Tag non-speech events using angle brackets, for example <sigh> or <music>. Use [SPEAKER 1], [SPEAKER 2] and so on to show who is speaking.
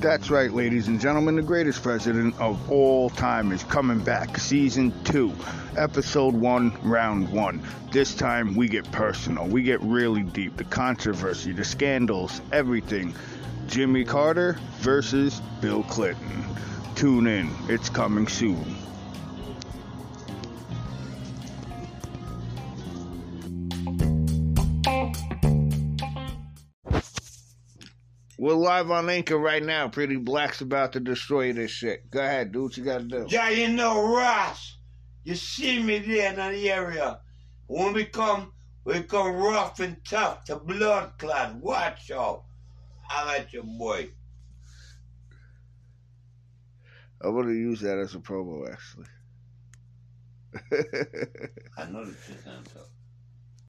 [SPEAKER 1] That's right, ladies and gentlemen. The greatest president of all time is coming back. Season 2, Episode 1, Round 1. This time we get personal. We get really deep. The controversy, the scandals, everything. Jimmy Carter versus Bill Clinton. Tune in. It's coming soon. We're live on Anchor right now. Pretty Black's about to destroy this shit. Go ahead, do what you gotta do.
[SPEAKER 2] Yeah, you know, Ross, you see me there in the area. When we come, we come rough and tough to blood clot. Watch out. I like your boy.
[SPEAKER 1] I'm gonna use that as a promo, actually. <laughs>
[SPEAKER 2] I know the shit I'm talking.